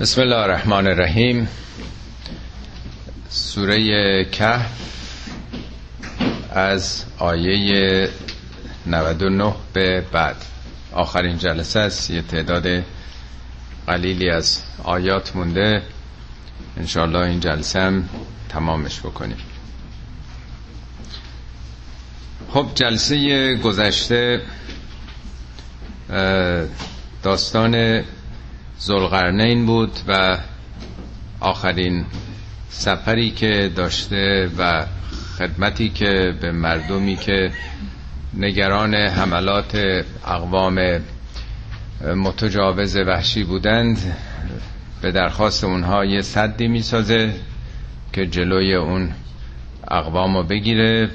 بسم الله الرحمن الرحیم. سوره کهف از آیه 99 به بعد. آخرین جلسه است. یه تعداد قلیلی از آیات مونده. انشاءالله این جلسه هم تمامش بکنیم. خب جلسه گذشته داستان زلغرنین بود و آخرین سفری که داشته و خدمتی که به مردمی که نگران حملات اقوام متجاوز وحشی بودند به درخواست اونها یه صدی می‌سازه که جلوی اون اقوام رو بگیره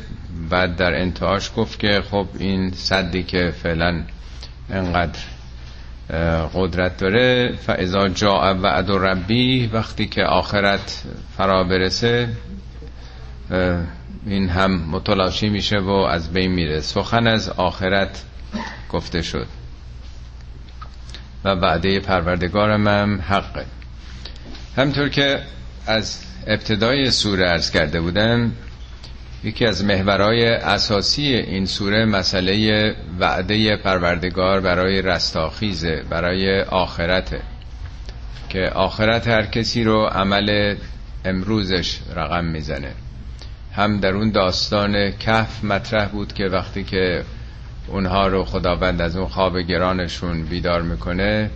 بعد در انتهاش گفت که خب این صدی که فعلا انقدر قدرت داره فاذا جاء وعد ربی وقتی که آخرت فرا برسه این هم متلاشی میشه و از بین میره. سخن از آخرت گفته شد. و وعده پروردگارم هم حقه. همطور که از ابتدای سوره ارز کرده بودم یکی از محورهای اساسی این سوره مسئله وعده پروردگار برای رستاخیزه برای آخرته. که آخرت هر کسی رو عمل امروزش رقم می‌زنه. هم در اون داستان کهف مطرح بود که وقتی که اونها رو خداوند از اون خواب گرانشون بیدار می‌کنه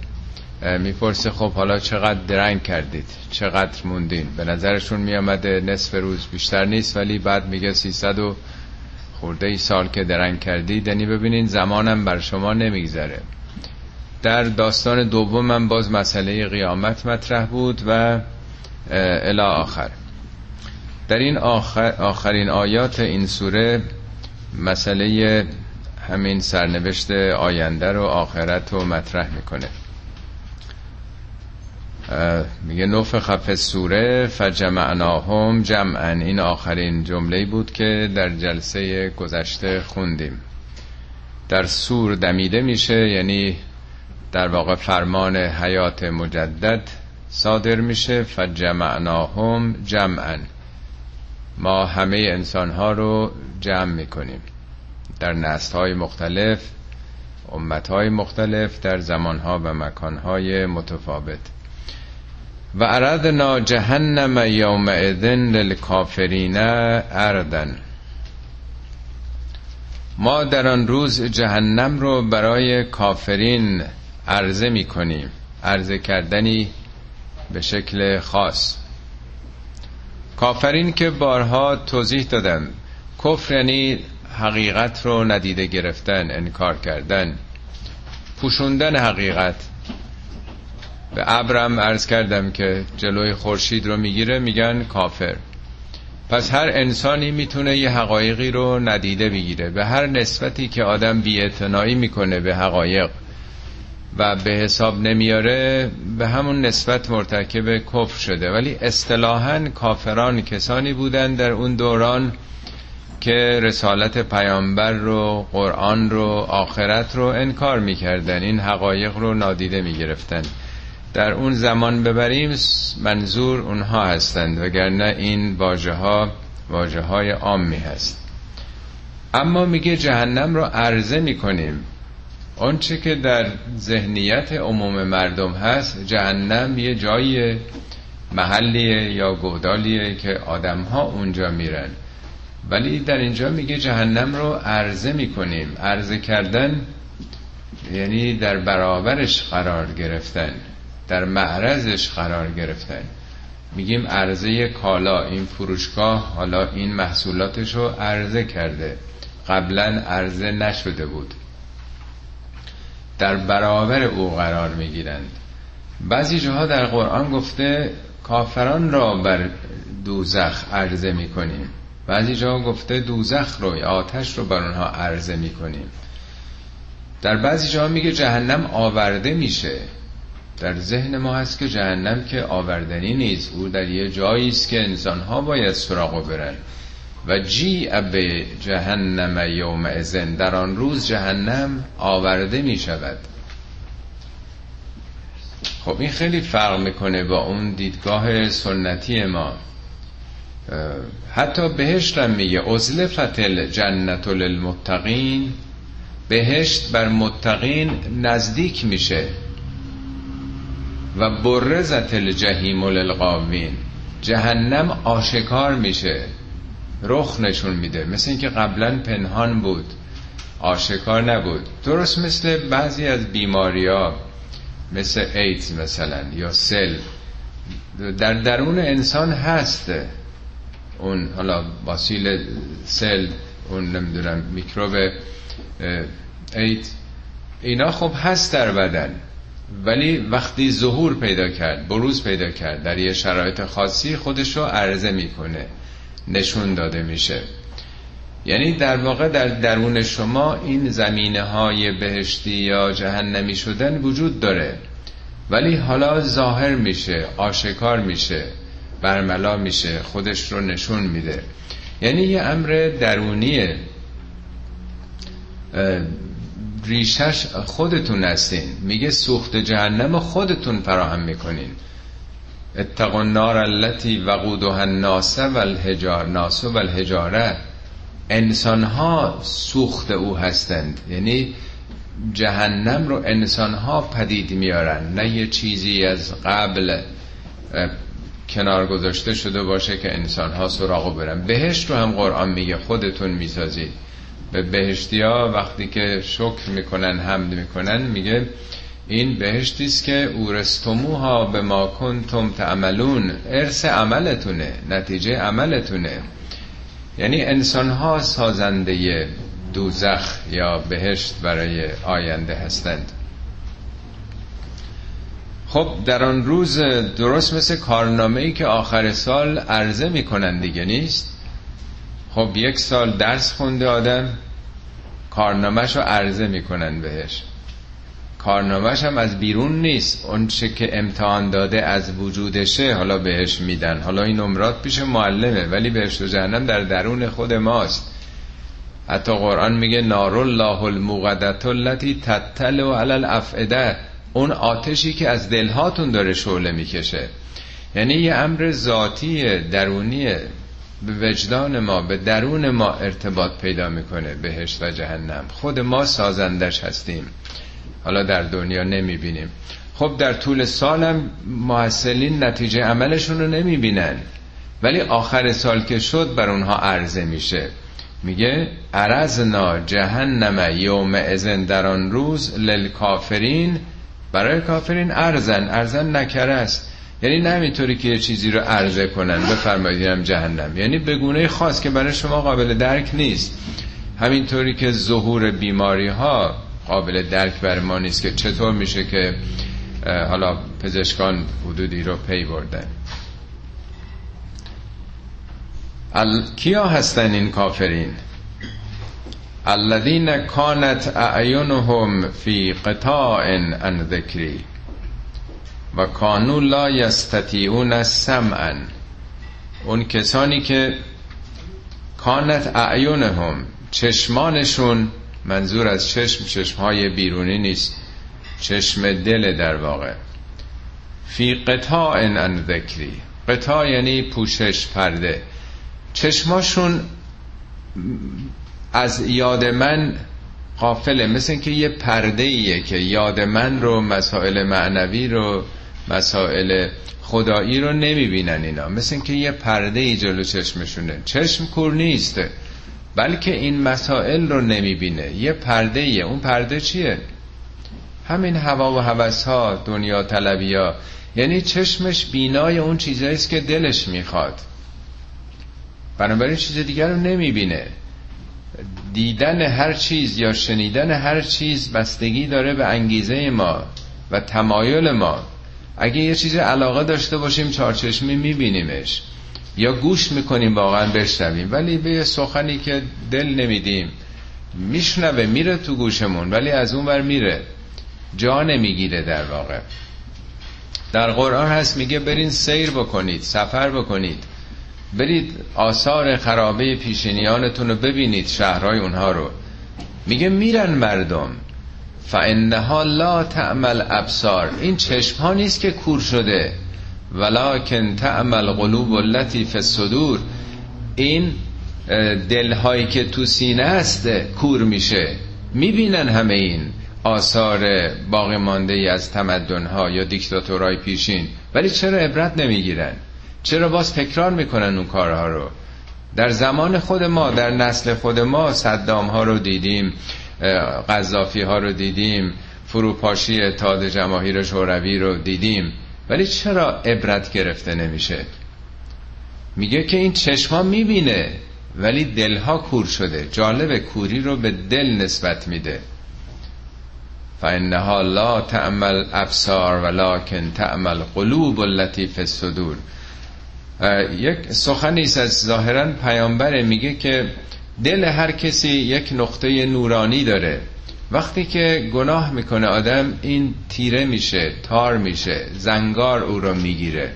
می‌پرسه خب حالا چقدر درنگ کردید؟ چقدر موندین؟ به نظرشون میامده نصف روز بیشتر نیست ولی بعد میگه سیصد و خورده ای سال که درنگ کردید. یعنی ببینین زمانم بر شما نمیگذره. در داستان دومم باز مسئله قیامت مطرح بود و الی آخر. در این آخر آخرین آیات این سوره مسئله همین سرنوشت آینده رو آخرت رو مطرح می‌کنه. میگه نوف خف سوره فجمعناهم جمعا این آخرین جمله بود که در جلسه گذشته خوندیم. در سور دمیده میشه یعنی در واقع فرمان حیات مجدد صادر میشه. فجمعناهم جمعا ما همه انسان ها رو جمع می‌کنیم. در نسل های مختلف امت های مختلف در زمان ها و مکان های متفاوت. و اردنا جهنم یومئذ للکافرین اردن. ما در آن روز جهنم رو برای کافرین عرضه می کنیم عرضه کردنی به شکل خاص. کافرین که بارها توضیح دادم کفر یعنی حقیقت رو ندیده گرفتن انکار کردن. پوشوندن حقیقت. به ابرم عرض کردم که جلوی خورشید رو می‌گیره میگن کافر. پس هر انسانی می‌تونه یه حقایقی رو ندیده بگیره. به هر نسبتی که آدم بیاعتنایی می‌کنه به حقایق و به حساب نمیاره به همون نسبت مرتکب کفر شده. ولی اصطلاحا کافران کسانی بودن در اون دوران که رسالت پیامبر رو قرآن رو آخرت رو انکار می‌کردن. این حقایق رو نادیده می‌گرفتن. در اون زمان ببریم منظور اونها هستند وگرنه این واجه ها واجه های عامی هست. اما میگه جهنم رو عرضه می‌کنیم. آنچه که در ذهنیت عموم مردم هست جهنم یه جای محلیه یا گودالیه که آدم ها اونجا میرن. ولی در اینجا میگه جهنم رو عرضه می‌کنیم. عرضه کردن یعنی در برابرش قرار گرفتن. در معرضش قرار گرفتن میگیم عرضه کالا این فروشگاه حالا این محصولاتش رو عرضه کرده. قبلا عرضه نشده بود. در برابر او قرار می‌گیرند. بعضی جاها در قرآن گفته کافران را بر دوزخ عرضه می‌کنیم. بعضی جاها گفته دوزخ رو آتش رو بر اونها عرضه می‌کنیم. در بعضی جاها میگه جهنم آورده میشه. در ذهن ما هست که جهنم که آوردنی نیست. او در یه جایی است که انسان ها باید سراغ برن. و جی به جهنم یوم ازن در آن روز جهنم آورده می شود. خب این خیلی فرق می‌کنه با اون دیدگاه سنتی ما. حتی بهشت هم میگه ازلفت الجنت للمتقین. بهشت بر متقین نزدیک میشه. و برزت الجحیم للغاوین جهنم آشکار میشه. رخ نشون میده. مثل اینکه قبلا پنهان بود. آشکار نبود. درست مثل بعضی از بیماری ها مثل ایدز مثلا یا سل. در درون انسان هست اون حالا واسیل سل اون نمی‌دونم میکروب ایت اینا خب هست در بدن. ولی وقتی ظهور پیدا کرد بروز پیدا کرد در یه شرایط خاصی خودش رو عرضه می‌کنه نشون داده میشه. یعنی در واقع در درون شما این زمینه های بهشتی یا جهنمی شدن وجود داره. ولی حالا ظاهر میشه آشکار میشه برملا میشه خودش رو نشون میده. یعنی یه امر درونیه. ریشش خودتون هستین. میگه سوخت جهنم خودتون فراهم می‌کنین. اتقوا النار التي وقودها الناس والحجار ناس والحجاره. انسان ها سوخت او هستند. یعنی جهنم رو انسان ها پدید میارن نه یه چیزی از قبل کنار گذاشته شده باشه که انسان ها سراغو برن. بهشت رو هم قرآن میگه خودتون می‌سازید. به بهشتی ها وقتی که شکر می‌کنن حمد می‌کنن میگه این بهشتی است که اورستموها به ما کنتم تعملون. ارث عملتونه نتیجه عملتونه. یعنی انسان ها سازنده دوزخ یا بهشت برای آینده هستند. خب در آن روز درست مثل کارنامه ای که آخر سال عرضه می‌کنن دیگه نیست؟ خب یک سال درس خونده آدم کارنامهش رو عرضه می‌کنن بهش. کارنامهش هم از بیرون نیست. اون چه که امتحان داده از وجودشه حالا بهش میدن. حالا این نمرات پیش معلمه ولی بهش و جهنم در درون خود ماست. حتی قرآن میگه نار الله الموقدت التي تطلع علی الافئده اون آتشی که از دلهاتون داره شعله می‌کشه. یعنی یه امر ذاتی درونی به وجدان ما به درون ما ارتباط پیدا می‌کنه بهشت و جهنم. خود ما سازندش هستیم. حالا در دنیا نمی‌بینیم. خب در طول سالم محصلین نتیجه عملشون رو نمی‌بینن. ولی آخر سال که شد بر اونها عرضه میشه. میگه عرضنا جهنم یوم ازن در آن روز للکافرین. برای کافرین ارزن. ارزن نکره است. یعنی نه اینطوری که یه چیزی رو عرضه کنن بفرمایید جهنم. یعنی به گونه خاص که برای شما قابل درک نیست. همینطوری که ظهور بیماری ها قابل درک بر ما نیست که چطور میشه که حالا پزشکان حدودی رو پی بردن. ال... کیا هستن این کافرین؟ الذين كانت اعینهم فی قطاع عن ذکری. و کانو لا یستطیعون سمعا اون کسانی که کانت اعینهم چشمانشون منظور از چشم چشمهای بیرونی نیست چشم دل در واقع. فی قطاع عن ذکری. قطاع یعنی پوشش پرده. چشماشون از یاد من قافله مثل که یه پرده ایه که یاد من رو مسائل معنوی رو مسائل خدایی رو نمی‌بینن اینا. مثل که یه پرده ای جلو چشمشونه. چشم کور نیست. بلکه این مسائل رو نمی‌بینه. یه پرده ایه. اون پرده چیه؟ همین هوا و هوس ها دنیا طلبی ها یعنی چشمش بینای اون چیزهاییست که دلش می‌خواد. بنابراین چیز دیگر رو نمی‌بینه. دیدن هر چیز یا شنیدن هر چیز بستگی داره به انگیزه ما و تمایل ما. اگه یه چیز علاقه داشته باشیم چارچشمی میبینیمش. یا گوش می‌کنیم واقعا بشنویم. ولی به سخنی که دل نمیدیم میشنوه میره تو گوشمون ولی از اون ور میره. جا نمی‌گیره در واقع. در قرآن هست میگه برین سیر بکنید سفر بکنید. برید آثار خرابه پیشینیانتون رو ببینید شهرهای اونها رو. میگه میرن مردم. فانها لا تعمل ابصار این چشم ها نیست که کور شده. ولکن تعمل قلوب التي فی الصدور. این دلهایی که تو سینه است کور میشه. می‌بینن همه این آثار باقی مانده ای از تمدنها یا دیکتاتورهای پیشین. ولی چرا عبرت نمی‌گیرن؟ چرا باز تکرار می‌کنن اون کارها رو؟ در زمان خود ما در نسل خود ما صدام ها رو دیدیم. قذافی ها رو دیدیم فروپاشی اتحاد جماهیر شوروی رو دیدیم. ولی چرا عبرت گرفته نمیشه؟ میگه که این چشما می‌بینه ولی دلها کور شده. جالب کوری رو به دل نسبت میده. فانها لا تعمل ابصار ولکن تعمل قلوب التي فی الصدور. یک سخنی است از ظاهرا پیامبر میگه که دل هر کسی یک نقطه نورانی داره. وقتی که گناه می‌کنه آدم این تیره میشه تار میشه زنگار او رو می‌گیره.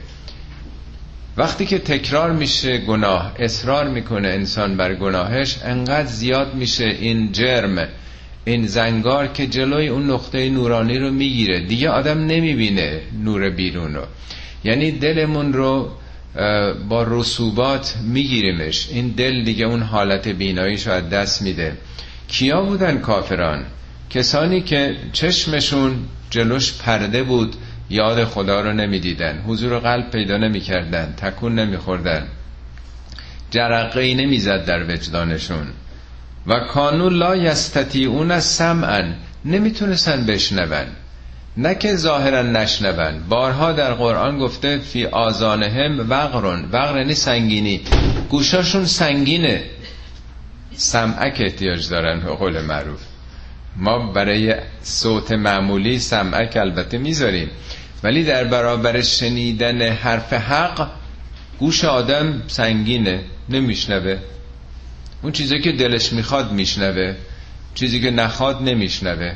وقتی که تکرار میشه گناه اصرار می‌کنه انسان بر گناهش انقدر زیاد میشه این جرم این زنگار که جلوی اون نقطه نورانی رو می‌گیره. دیگه آدم نمی‌بینه نور بیرون رو. یعنی دلمون رو با رسوبات میگیریمش. این دل دیگه اون حالت بیناییش از دست میده. کیا بودن کافران؟ کسانی که چشمشون جلوش پرده بود یاد خدا رو نمی‌دیدن. حضور قلب پیدا نمی‌کردن تکون نمیخوردن. جرقه ای نمی‌زد در وجدانشون. و کانو لا یستطیعون سمعا نمی‌تونستن بشنون. نه که ظاهرا نشنون بارها در قرآن گفته فی آزانهم وقرون وقر یعنی سنگینی. گوشاشون سنگینه. سمعک احتیاج دارن به قول معروف. ما برای صوت معمولی سمعک البته می‌ذاریم. ولی در برابر شنیدن حرف حق گوش آدم سنگینه نمیشنوه. اون چیزی که دلش می‌خواد میشنوه. چیزی که نخواد نمیشنوه.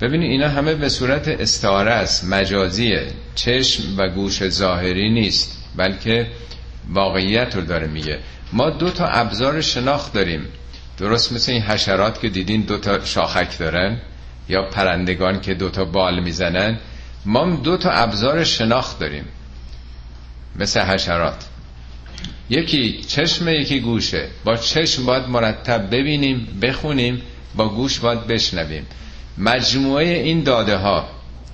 ببینید اینا همه به صورت استعاره است مجازیه. چشم و گوش ظاهری نیست بلکه واقعیت رو داره میگه. ما دو تا ابزار شناخت داریم. درست مثل این حشرات که دیدین دو تا شاخک دارن یا پرندگان که دو تا بال می‌زنن. ما دو تا ابزار شناخت داریم مثل حشرات. یکی چشم یکی گوشه. با چشم باید مرتب ببینیم بخونیم با گوش باید بشنویم. مجموعه این داده ها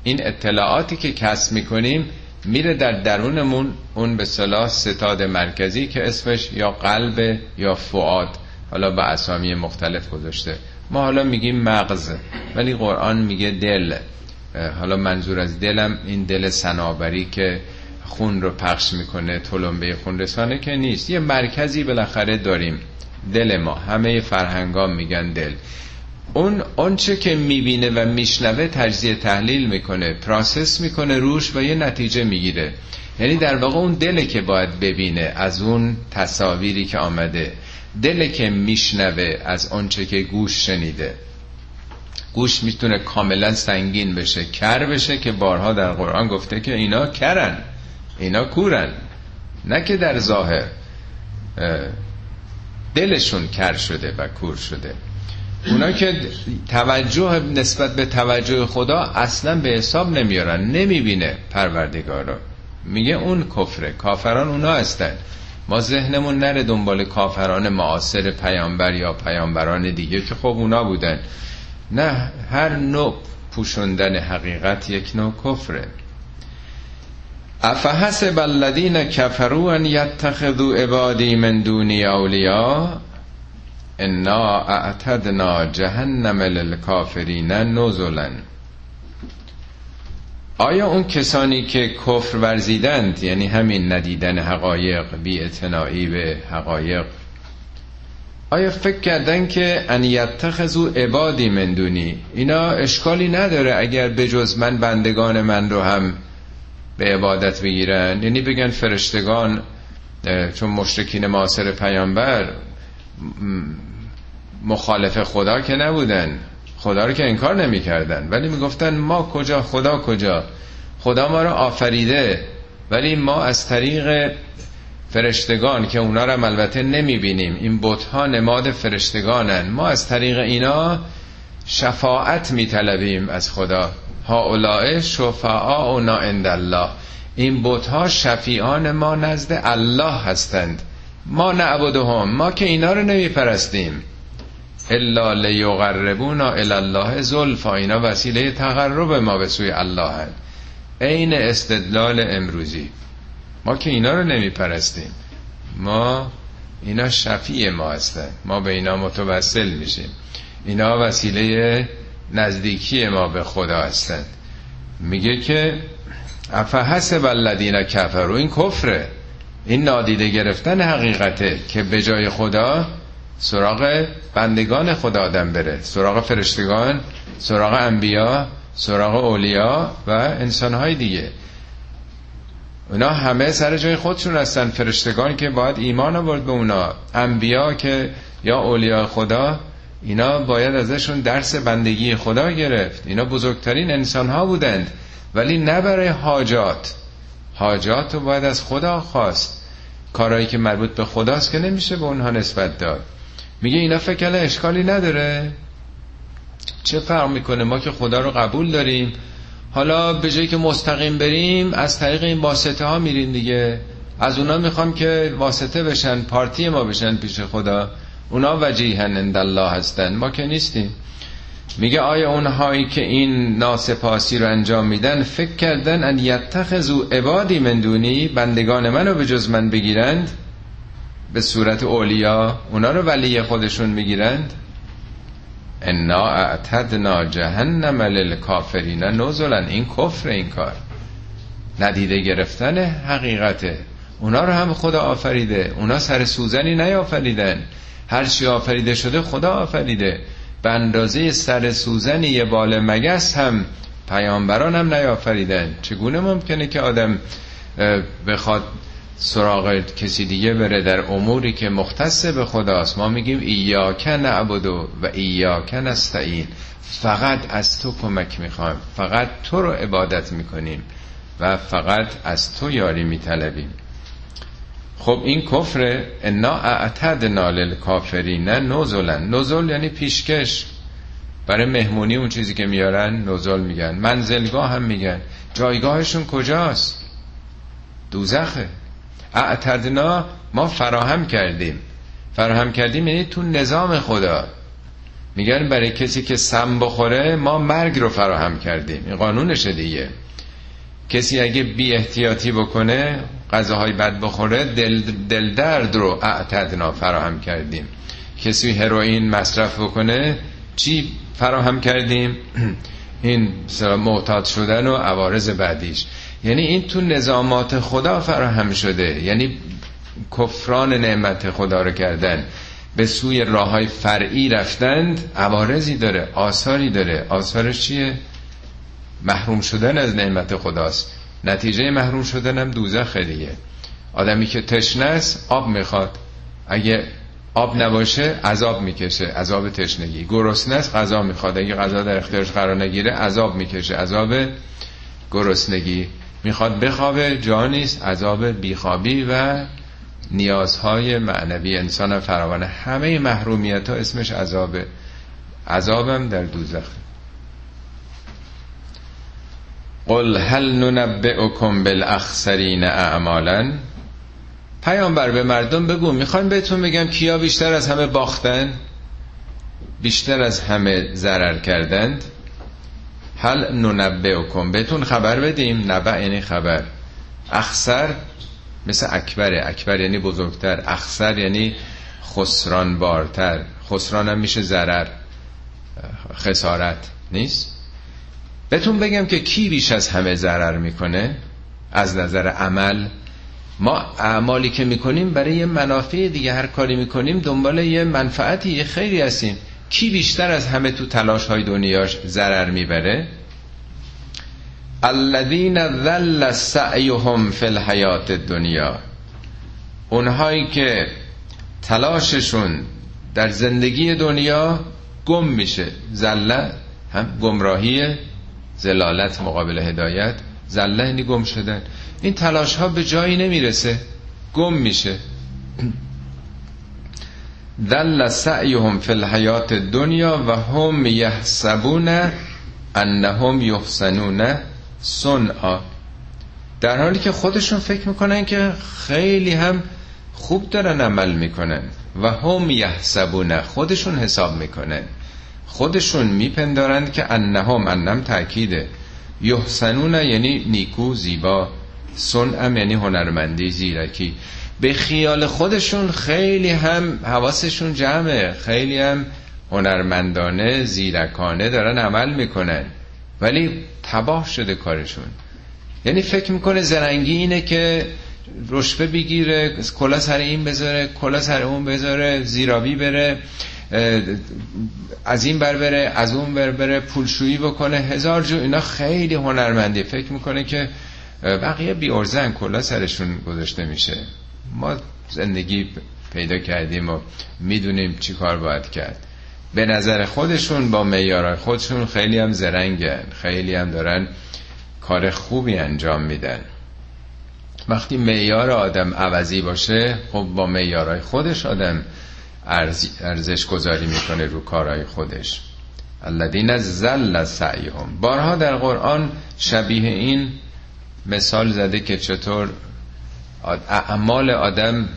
این اطلاعاتی که کسب می‌کنیم میره در درونمون اون به صلاح ستاد مرکزی که اسمش یا قلب یا فعاد حالا به اسامی مختلف گذاشته. ما حالا میگیم مغز ولی قرآن میگه دل. حالا منظور از دلم این دل سنابری که خون رو پخش می‌کنه تلمبه خون رسانه که نیست. یه مرکزی بالاخره داریم. دل ما. همه فرهنگام میگن دل. اون آنچه که می‌بینه و میشنوه تجزیه تحلیل می‌کنه پراسس می‌کنه روش و یه نتیجه می‌گیره. یعنی در واقع اون دله که باید ببینه از اون تصاویری که آمده دله که میشنوه از آنچه که گوش شنیده. گوش می‌تونه کاملا سنگین بشه کر بشه که بارها در قرآن گفته که اینا کرن اینا کورن. نه که در ظاهر دلشون کر شده و کور شده. اونا که توجه نسبت به توجه خدا اصلا به حساب نمیارن نمی‌بینه پروردگار رو میگه اون کفره کافران اونا هستن. ما ذهنمون نره دنبال کافران معاصر پیامبر یا پیامبران دیگه که خب اونا بودن. نه هر نوع پوشندن حقیقت یک نوع کفره. افحسب الذین کفروا ان یتخذوا عبادی من دونی اولیاء؟ انا اعتدنا جهنم للکافرین نزلا. آیا اون کسانی که کفر ورزیدند یعنی همین ندیدن حقایق بی به حقایق آیا فکر کردن که ان یتخذو عبادی مندونی اینا اشکالی نداره اگر بجز من بندگان من رو هم به عبادت بگیرن یعنی بگن فرشتگان چون مشرکین معاصر پیامبر مخالف خدا که نبودن. خدا رو که انکار نمی‌کردن. ولی می‌گفتن ما کجا خدا کجا؟ خدا ما رو آفریده. ولی ما از طریق فرشتگان که اونا رو البته نمی‌بینیم. این بتها نماد فرشتگانن. ما از طریق اینا شفاعت میطلبیم از خدا. هؤلاء شفعاؤنا عند الله. این بتها شفیعان ما نزد الله هستند. ما نعبدهم ما که اینا رو نمیپرستیم. الا لیقربونا الی الله زلفا اینا وسیله تقرب ما به سوی الله هست عین استدلال امروزی. ما که اینا رو نمیپرستیم. ما اینا شفیع ما هستن. ما به اینا متوسل میشیم. اینا وسیله نزدیکی ما به خدا هستند میگه که افحسب الذین کفروا این کفره. این نادیده گرفتن حقیقته که به جای خدا سراغ بندگان خدا آدم بره. سراغ فرشتگان سراغ انبیا سراغ اولیا و انسانهای دیگه. اونا همه سر جای خودشون هستن. فرشتگان که باید ایمان آورد به اونا. انبیا که یا اولیاء خدا اینا باید ازشون درس بندگی خدا گرفت. اینا بزرگترین انسان ها بودند. ولی نه برای حاجات. حاجات رو باید از خدا خواست. کارهایی که مربوط به خداست که نمیشه به اونها نسبت داد. میگه اینا فکر اشکالی نداره. چه فرق می‌کنه؟ ما که خدا رو قبول داریم. حالا به جایی که مستقیم بریم از طریق این واسطه ها میریم دیگه. از اونا می‌خوام که واسطه بشن پارتی ما بشن پیش خدا. اونا وجیهن الله هستن. ما که نیستیم. میگه آیا اونهایی که این ناسپاسی رو انجام میدن فکر کردن ان یتخذو عبادی من دونی بندگان منو به جز من بگیرند؟ به صورت اولیا اونا رو ولی خودشون می‌گیرند؟ انا اعتدنا جهنم للکافرین نزلا این کفر این کار. ندیده گرفتن حقیقته اونا رو هم خدا آفریده. اونا سر سوزنی نیافریدن. هر چی آفریده شده خدا آفریده. به اندازه سر سوزنی یه بال مگس هم پیامبران هم نیافریدن. چگونه ممکنه که آدم بخواد سراغ کسی دیگه بره در اموری که مختص به خداست؟ ما میگیم ایاک نعبدو و ایاک نستعین. فقط از تو کمک می‌خوایم. فقط تو رو عبادت می‌کنیم و فقط از تو یاری میطلبیم. خب این کفر انا اعتدنا للکافرین نزلن. نزل یعنی پیشکش. برای مهمونی اون چیزی که میارن نزل میگن. منزلگاه هم میگن. جایگاهشون کجاست؟ دوزخه. اعتدنا ما فراهم کردیم. فراهم کردیم یعنی تو نظام خدا. میگن برای کسی که سم بخوره ما مرگ رو فراهم کردیم. این قانونشه دیگه. کسی اگه بی احتیاطی بکنه غذاهای بد بخوره دل, دل درد رو اعتدنا فراهم کردیم. کسی هروئین مصرف بکنه چی فراهم کردیم؟ این معتاد شدن و عوارض بعدیش. یعنی این تو نظامات خدا فراهم شده. یعنی کفران نعمت خدا رو کردن. به سوی راه های فرعی رفتند عوارضی داره آثاری داره. آثارش چیه؟ محروم شدن از نعمت خداست. نتیجه محروم شدن هم دیگه آدمی که تشنه است آب می‌خواد. اگه آب نباشه عذاب می‌کشه. عذاب تشنگی. گرسنه است غذا می‌خواد. اگه غذا در اختیارش قرار نگیره عذاب می‌کشه. عذاب گرسنگی. می‌خواد بخوابه جا نیست. عذاب بیخوابی و نیازهای معنوی. انسان فراوانه. همه محرومیت ها اسمش عذابه عذابم در دوزخ. قل هل ننبئکم بالاخسرین اعمالا؟ پیامبر به مردم بگو می‌خوایم بهتون بگم کیا بیشتر از همه باختن؟ بیشتر از همه ضرر کردند؟ هل ننبئکم؟ بهتون خبر بدیم نبع یعنی خبر. اخسر مثل اکبره اکبر یعنی بزرگتر اخسر یعنی خسران بارتر خسران هم میشه ضرر خسارت نیست؟ بهتون بگم که کی بیش از همه ضرر می‌کنه؟ از نظر عمل. ما اعمالی که می‌کنیم برای یه منافع دیگه هر کاری می‌کنیم دنبال یه منفعتی یه خیلی هستیم. کی بیشتر از همه تو تلاش های دنیاش ضرر می‌بره؟ الذین ذل سعیهم فی الحیات دنیا اونهایی که تلاششون در زندگی دنیا گم میشه. زله هم گمراهی زلالت مقابل هدایت زله یعنی گم شدن. این تلاش ها به جایی نمی‌رسه. گم میشه. دل سعیهم فی الحیات دنیا و هم یحسبون انهم یحسنون صنعا. در حالی که خودشون فکر می‌کنن که خیلی هم خوب دارن عمل می‌کنن و هم یحسبون خودشون حساب می‌کنن. خودشون میپندارند که انهم انم تأکیده یحسنون یعنی نیکو زیبا. صنعم یعنی هنرمندی زیرکی. به خیال خودشون خیلی هم حواسشون جمعه. خیلی هم هنرمندانه زیرکانه دارن عمل می‌کنن. ولی تباه شده کارشون. یعنی فکر می‌کنه زرنگی اینه که رشبه بگیره کلا سر این بذاره کلا سر اون بذاره زیرابی بره. از این بر بره از اون بر بره پولشویی بکنه هزار جو اینا خیلی هنرمندی. فکر می‌کنه که بقیه بی ارزن کلا سرشون گذاشته میشه. ما زندگی پیدا کردیم و می‌دونیم چی کار باید کرد. به نظر خودشون با میارای خودشون خیلی هم زرنگن خیلی هم دارن کار خوبی انجام میدن. وقتی میار آدم عوضی باشه خب با میارای خودش آدم ارزش گذاری می‌کنه رو کارهای خودش. الذین زل سعیهم. بارها در قرآن شبیه این مثال زده که چطور اعمال آدم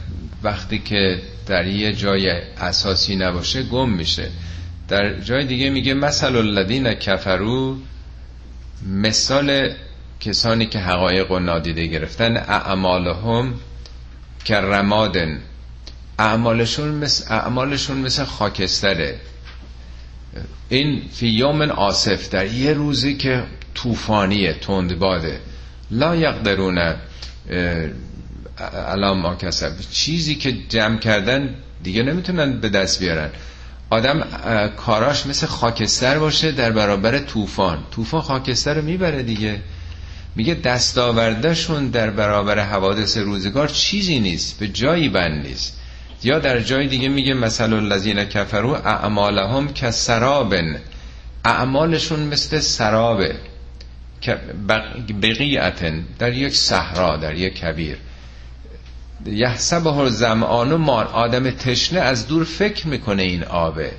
وقتی که در یه جای اساسی نباشه گم میشه. در جای دیگه میگه مثل الذین کفرو مثال کسانی که حقایق و نادیده گرفتن اعمالهم که رمادن اعمالشون مثل, اعمالشون مثل خاکستره. این فی یوم آصف در یه روزی که طوفانیه تندباده. لا یقدرون الان ما کسب. چیزی که جمع کردن دیگه نمی‌تونن به دست بیارن. آدم کاراش مثل خاکستر باشه در برابر طوفان. طوفان خاکستر رو می‌بره دیگه. میگه دستاوردهشون در برابر حوادث روزگار چیزی نیست به جایی بند نیست. یا در جای دیگه میگه مثل الذین کفروا اعمالهم کسرابن. اعمالشون مثل سرابه. بقیعتن. در یک صحرا در یک کبیر. یحسبه زمانو مار آدم تشنه از دور فکر می‌کنه این آبه.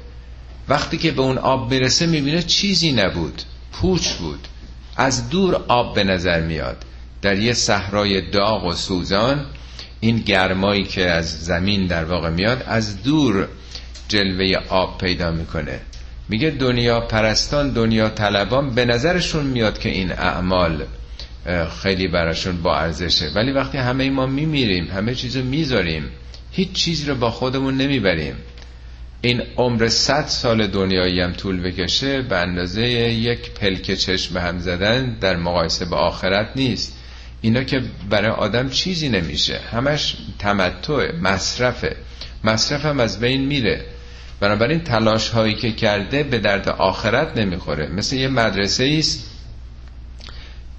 وقتی که به اون آب برسه می‌بینه چیزی نبود. پوچ بود. از دور آب به نظر میاد. در یه صحرای داغ و سوزان این گرمایی که از زمین در واقع میاد از دور جلوه آب پیدا می‌کنه. میگه دنیا پرستان دنیا طلبان به نظرشون میاد که این اعمال خیلی براشون با ارزشه. ولی وقتی همه ما میمیریم همه چیزو می‌ذاریم هیچ چیزی رو با خودمون نمی‌بریم. این عمر صد سال دنیایی هم طول بکشه به اندازه یک پلک چشم هم زدن در مقایسه با آخرت نیست. اینا که برای آدم چیزی نمیشه. همش تمتع مصرفه. مصرف هم از بین میره. بنابراین تلاش هایی که کرده به درد آخرت نمی‌خوره. مثل یه مدرسه است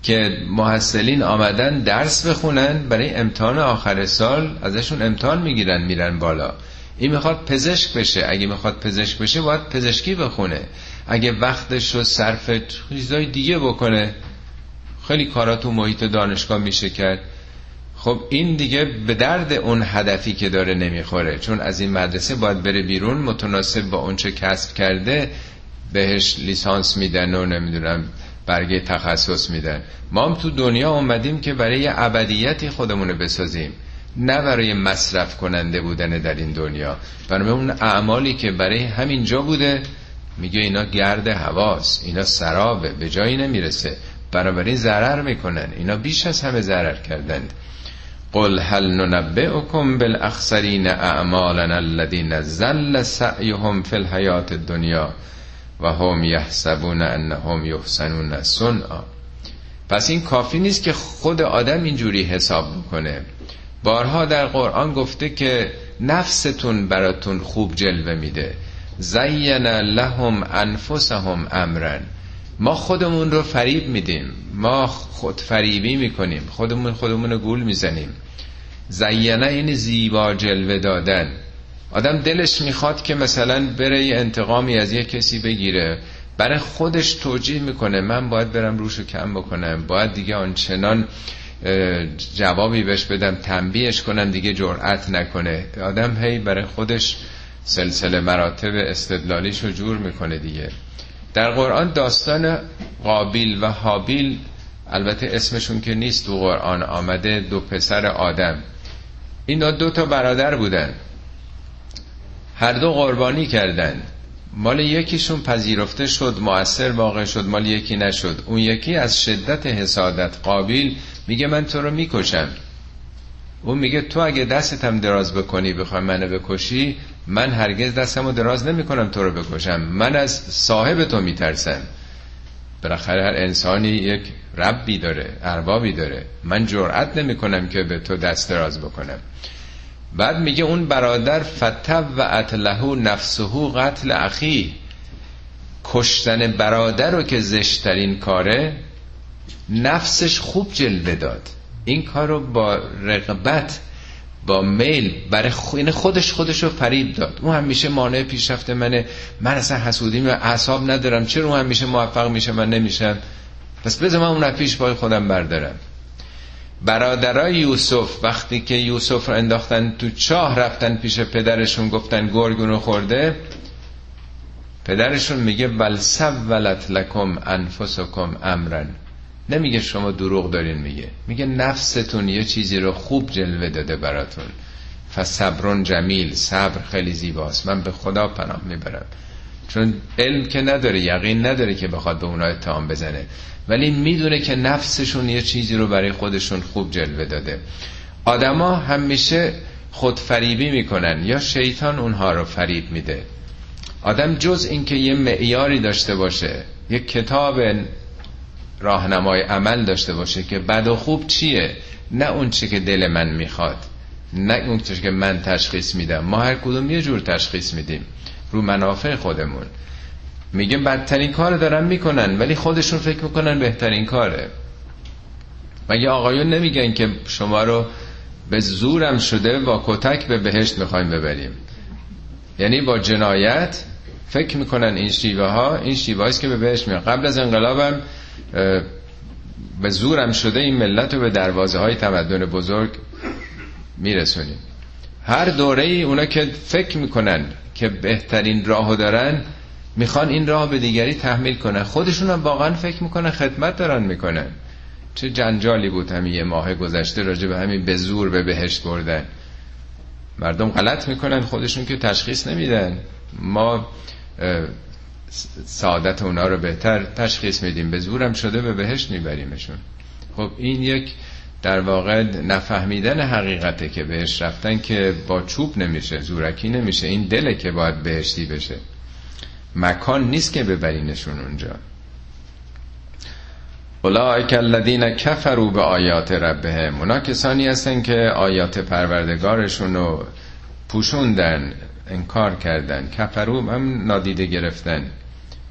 که محصلین آمدن درس بخونن برای امتحان آخر سال ازشون امتحان می‌گیرن میرن بالا. این می‌خواد پزشک بشه. اگه می‌خواد پزشک بشه باید پزشکی بخونه. اگه وقتش رو صرف چیزای دیگه بکنه خیلی کارا تو محیط دانشگاه میشه کرد. خب این دیگه به درد اون هدفی که داره نمی‌خوره. چون از این مدرسه باید بره بیرون متناسب با اونچه کسب کرده بهش لیسانس میدن و نمی‌دونم برگه تخصص میدن. ما هم تو دنیا اومدیم که برای ابدیتی خودمونو بسازیم. نه برای مصرف کننده بودن در این دنیا. برای اون اعمالی که برای همین جا بوده میگه اینا گرد هواست اینا سرابه به جایی نمی‌رسه. بنابراین ضرر می‌کنن. اینا بیش از همه ضرر کردن. قل هل ننبئكم بالاخسرین اعمالنا الذين زل سعيهم في الحیات الدنیا و هم انهم یحسنون صنعا. پس این کافی نیست که خود آدم اینجوری حساب بکنه. بارها در قرآن گفته که نفستون براتون خوب جلوه میده. زین لهم انفسهم امرن. ما خودمون رو فریب میدیم. ما خود فریبی می‌کنیم. خودمون خودمون رو گول می‌زنیم. زینه این زیبا جلوه دادن. آدم دلش می‌خواد که مثلا بره یه انتقامی از یه کسی بگیره. برای خودش توجیه می‌کنه. من باید برم روشو کم بکنم. باید دیگه آنچنان جوابی بهش بدم تنبیهش کنم دیگه جرأت نکنه. آدم هی برای خودش سلسله مراتب استدلالیش رو جور می‌کنه دیگه. در قرآن داستان قابیل و حابیل البته اسمشون که نیست تو قرآن آمده دو پسر آدم. اینا دو تا برادر بودن. هر دو قربانی کردند مال یکیشون پذیرفته شد مؤثر واقع شد مال یکی نشد. اون یکی از شدت حسادت قابیل میگه من تو رو می‌کشم. اون میگه تو اگه دستتم دراز بکنی بخوای منو بکشی من هرگز دستمو دراز نمی‌کنم تو رو بکشم. من از صاحب تو میترسم. بالاخره هر انسانی یک ربی داره اربابی داره. من جرأت نمی‌کنم که به تو دست دراز بکنم. بعد میگه اون برادر فتب و اتلهو نفسهو قتل اخی. کشتن برادر رو که زشترین کاره نفسش خوب جلوه داد. این کار رو با رقبت با میل برای خودش خودش رو فریب داد. اون همیشه مانع پیشرفت منه. من اصلا حسودی و اعصاب ندارم. چرا اون همیشه موفق میشه من نمیشم؟ پس بذار من اون پیش پای خودم بردارم. برادرای یوسف وقتی که یوسف رو انداختن تو چاه رفتن پیش پدرشون گفتن گرگونو خورده پدرشون میگه بل سولت لکم انفسکم امرن. نمیگه شما دروغ دارین میگه. میگه نفستون یه چیزی رو خوب جلوه داده براتون. فصبرون جمیل صبر خیلی زیباست. من به خدا پناه می‌برم. چون علم که نداره یقین نداره که بخواد به اونا اتهام بزنه. ولی می‌دونه که نفسشون یه چیزی رو برای خودشون خوب جلوه داده. آدما همیشه خودفریبی می‌کنن یا شیطان اونها رو فریب میده. آدم جز اینکه یه معیاری داشته باشه یه کتاب راهنمای عمل داشته باشه که بد و خوب چیه؟ نه اون چی که دل من می‌خواد نه اون چی که من تشخیص میدم. ما هر کدوم یه جور تشخیص میدیم رو منافع خودمون. میگه بدترین کار دارن می‌کنن ولی خودشون فکر می‌کنن بهترین کاره. مگه آقایون نمیگن که شما رو به زورم شده با کتک به بهشت می‌خوایم ببریم؟ یعنی با جنایت فکر می‌کنن این شیوه ها این شیوه که به بهشت میاد قبل از انقلابم به زورم شده این ملت رو به دروازه های تمدن بزرگ میرسونیم. هر دوره ای اونا که فکر می‌کنن که بهترین راهو دارن می‌خوان این راه به دیگری تحمیل کنن. خودشون هم واقعا فکر می‌کنن خدمت دارن می‌کنن. چه جنجالی بود همین یه ماه گذشته راجع به همین به زور به بهشت بردن. مردم غلط می‌کنن خودشون که تشخیص نمیدن. ما سعادت اونا رو بهتر تشخیص میدیم. به زورم شده به بهشت میبریمشون. خب این یک در واقع نفهمیدن حقیقته که بهش رفتن که با چوب نمیشه زورکی نمیشه. این دله که باید بهشتی بشه. مکان نیست که ببرینشون اونجا. اولئک الذین کفروا به آیات ربهم. اونا کسانی هستن که آیات پروردگارشون رو پوشوندن انکار کردن. کفرو هم نادیده گرفتن.